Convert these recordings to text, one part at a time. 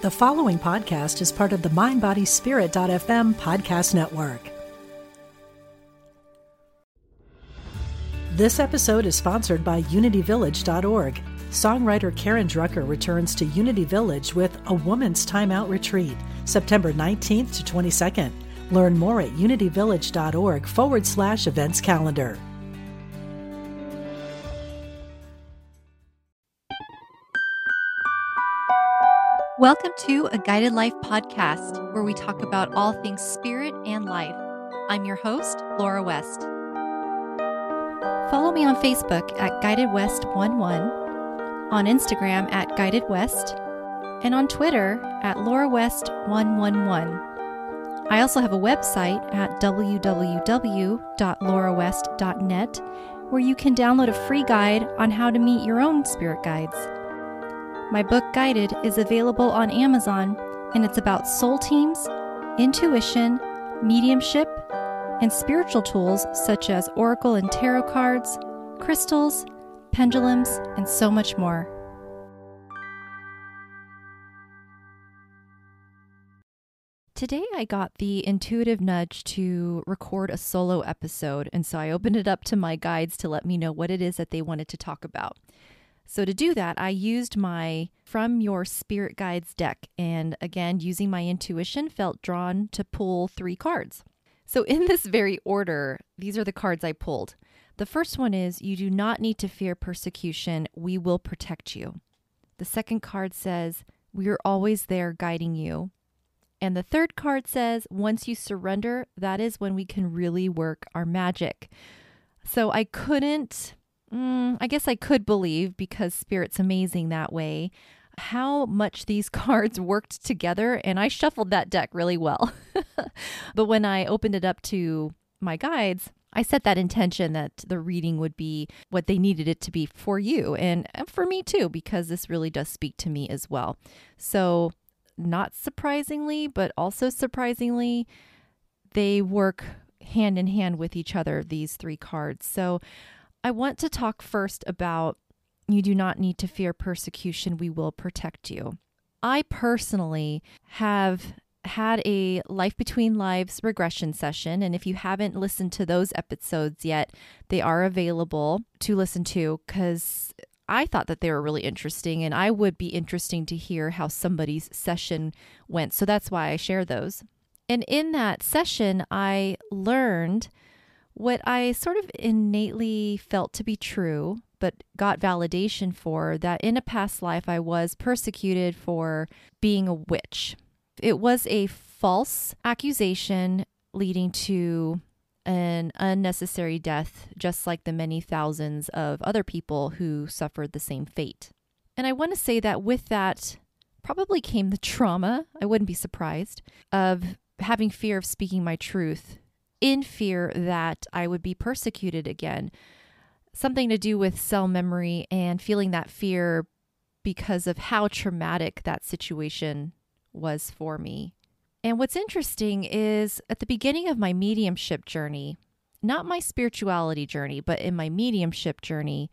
The following podcast is part of the MindBodySpirit.fm podcast network. This episode is sponsored by UnityVillage.org. Songwriter Karen Drucker returns to Unity Village with a Woman's Timeout Retreat, September 19th to 22nd. Learn more at unityvillage.org forward slash events calendar. Welcome to a Guided Life podcast where we talk about all things spirit and life. I'm your host, Laura West. Follow me on Facebook at Guided West 11, on Instagram at Guided West, and on Twitter at Laura West 111. I also have a website at www.laurawest.net where you can download a free guide on how to meet your own spirit guides. My book Guided is available on Amazon, and it's about soul teams, intuition, mediumship, and spiritual tools such as oracle and tarot cards, crystals, pendulums, and so much more. Today, I got the intuitive nudge to record a solo episode, and so I opened it up to my guides to let me know what it is that they wanted to talk about. So, to do that, I used my From Your Spirit Guides deck. And again, using my intuition, felt drawn to pull three cards. So, in this very order, these are the cards I pulled. The first one is You do not need to fear persecution, we will protect you. The second card says We are always there guiding you. And the third card says Once you surrender, that is when we can really work our magic. So, I couldn't mm, I guess I could believe because Spirit's amazing that way. How much these cards worked together, and I shuffled that deck really well. but when I opened it up to my guides, I set that intention that the reading would be what they needed it to be for you and for me too, because this really does speak to me as well. So, not surprisingly, but also surprisingly, they work hand in hand with each other, these three cards. So, I want to talk first about you do not need to fear persecution, we will protect you. I personally have had a Life Between Lives regression session. And if you haven't listened to those episodes yet, they are available to listen to because I thought that they were really interesting and I would be interesting to hear how somebody's session went. So that's why I share those. And in that session, I learned what I sort of innately felt to be true, but got validation for that in a past life I was persecuted for being a witch. It was a false accusation leading to an unnecessary death, just like the many thousands of other people who suffered the same fate. And I want to say that with that probably came the trauma, I wouldn't be surprised, of having fear of speaking my truth in fear that I would be persecuted again. Something to do with cell memory and feeling that fear because of how traumatic that situation was for me. And what's interesting is at the beginning of my mediumship journey, not my spirituality journey, but in my mediumship journey,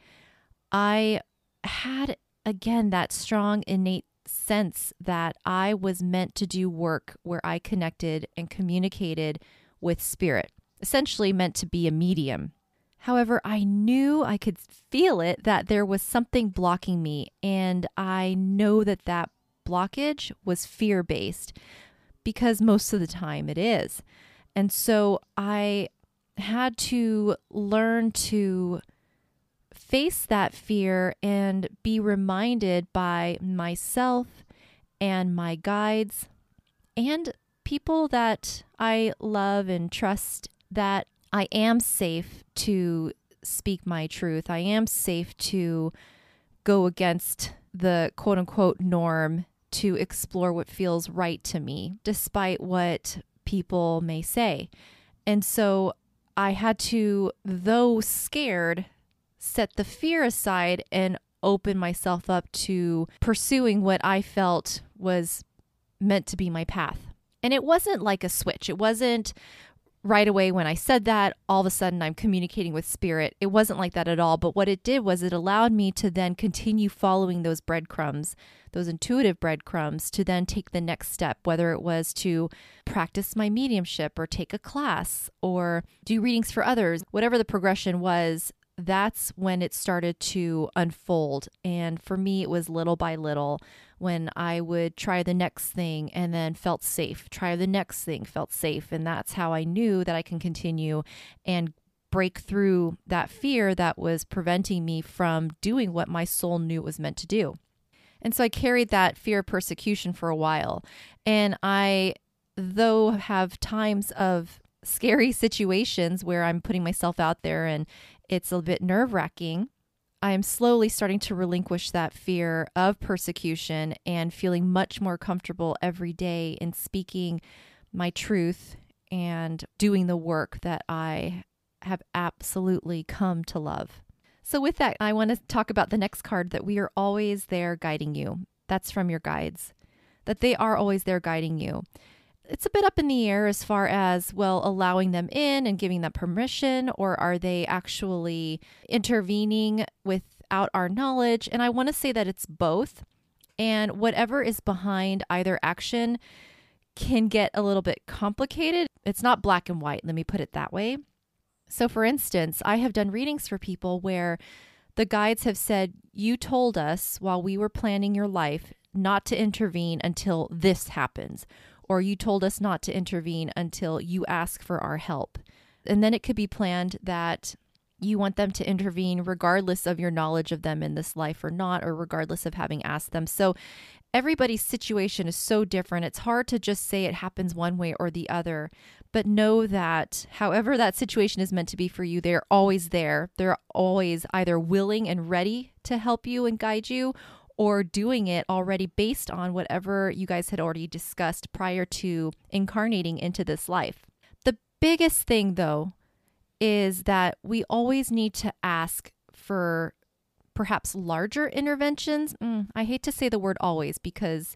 I had again that strong innate sense that I was meant to do work where I connected and communicated with spirit, essentially meant to be a medium. However, I knew I could feel it that there was something blocking me, and I know that that blockage was fear based because most of the time it is. And so I had to learn to face that fear and be reminded by myself and my guides and people that I love and trust that I am safe to speak my truth. I am safe to go against the quote unquote norm to explore what feels right to me, despite what people may say. And so I had to, though scared, set the fear aside and open myself up to pursuing what I felt was meant to be my path. And it wasn't like a switch. It wasn't right away when I said that, all of a sudden I'm communicating with spirit. It wasn't like that at all. But what it did was it allowed me to then continue following those breadcrumbs, those intuitive breadcrumbs, to then take the next step, whether it was to practice my mediumship or take a class or do readings for others, whatever the progression was. That's when it started to unfold. And for me, it was little by little when I would try the next thing and then felt safe, try the next thing, felt safe. And that's how I knew that I can continue and break through that fear that was preventing me from doing what my soul knew it was meant to do. And so I carried that fear of persecution for a while. And I, though, have times of scary situations where I'm putting myself out there and it's a bit nerve wracking. I am slowly starting to relinquish that fear of persecution and feeling much more comfortable every day in speaking my truth and doing the work that I have absolutely come to love. So, with that, I want to talk about the next card that we are always there guiding you. That's from your guides, that they are always there guiding you it's a bit up in the air as far as, well, allowing them in and giving them permission, or are they actually intervening without our knowledge? And I want to say that it's both. And whatever is behind either action can get a little bit complicated. It's not black and white, let me put it that way. So, for instance, I have done readings for people where the guides have said, You told us while we were planning your life not to intervene until this happens or you told us not to intervene until you ask for our help. And then it could be planned that you want them to intervene regardless of your knowledge of them in this life or not, or regardless of having asked them. So everybody's situation is so different. It's hard to just say it happens one way or the other, but know that however that situation is meant to be for you, they're always there. They're always either willing and ready to help you and guide you, or doing it already based on whatever you guys had already discussed prior to incarnating into this life. The biggest thing, though, is that we always need to ask for perhaps larger interventions. Mm, I hate to say the word always because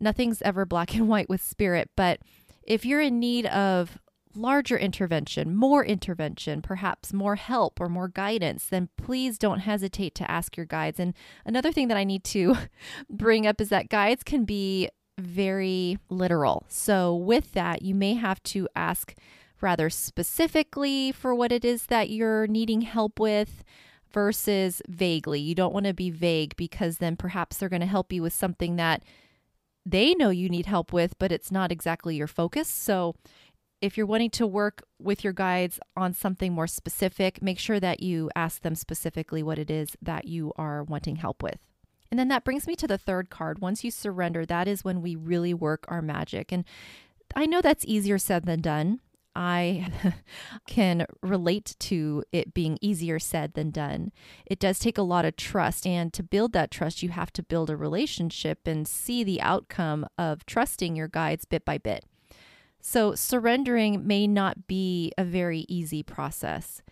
nothing's ever black and white with spirit, but if you're in need of larger intervention, more intervention, perhaps more help or more guidance, then please don't hesitate to ask your guides. And another thing that I need to bring up is that guides can be very literal. So, with that, you may have to ask rather specifically for what it is that you're needing help with versus vaguely. You don't want to be vague because then perhaps they're going to help you with something that they know you need help with, but it's not exactly your focus. So, if you're wanting to work with your guides on something more specific, make sure that you ask them specifically what it is that you are wanting help with. And then that brings me to the third card. Once you surrender, that is when we really work our magic. And I know that's easier said than done. I can relate to it being easier said than done. It does take a lot of trust. And to build that trust, you have to build a relationship and see the outcome of trusting your guides bit by bit. So, surrendering may not be a very easy process,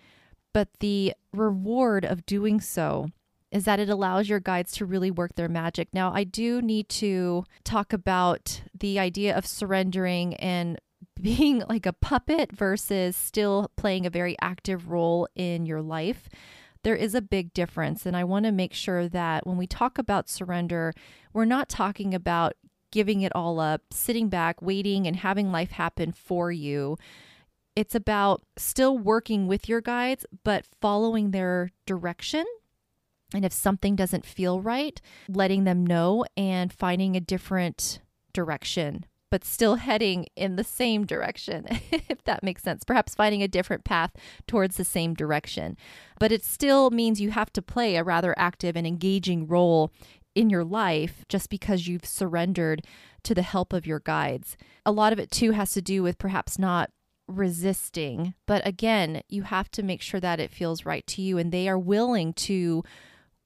but the reward of doing so is that it allows your guides to really work their magic. Now, I do need to talk about the idea of surrendering and being like a puppet versus still playing a very active role in your life. There is a big difference. And I want to make sure that when we talk about surrender, we're not talking about giving it all up, sitting back, waiting, and having life happen for you. It's about still working with your guides, but following their direction. And if something doesn't feel right, letting them know and finding a different direction, but still heading in the same direction, if that makes sense. Perhaps finding a different path towards the same direction. But it still means you have to play a rather active and engaging role in your life just because you've surrendered to the help of your guides. A lot of it too has to do with perhaps not resisting, but again, you have to make sure that it feels right to you and they are willing to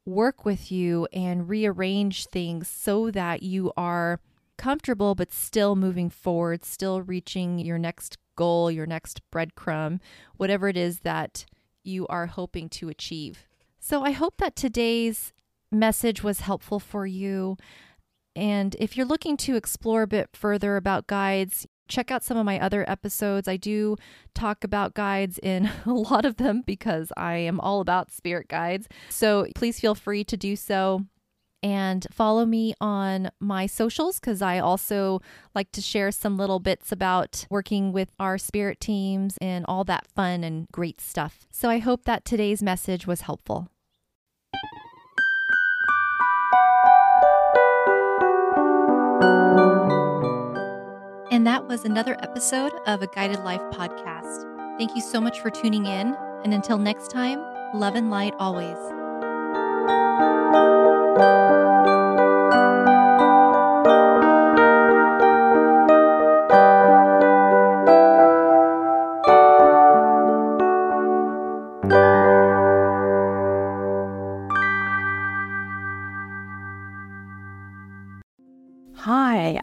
work with you and rearrange things so that you are comfortable but still moving forward, still reaching your next goal, your next breadcrumb, whatever it is that you are hoping to achieve. So I hope that today's message was helpful for you. And if you're looking to explore a bit further about guides, check out some of my other episodes. I do talk about guides in a lot of them because I am all about spirit guides. So please feel free to do so. And follow me on my socials because I also like to share some little bits about working with our spirit teams and all that fun and great stuff. So I hope that today's message was helpful. And that was another episode of a Guided Life podcast. Thank you so much for tuning in. And until next time, love and light always.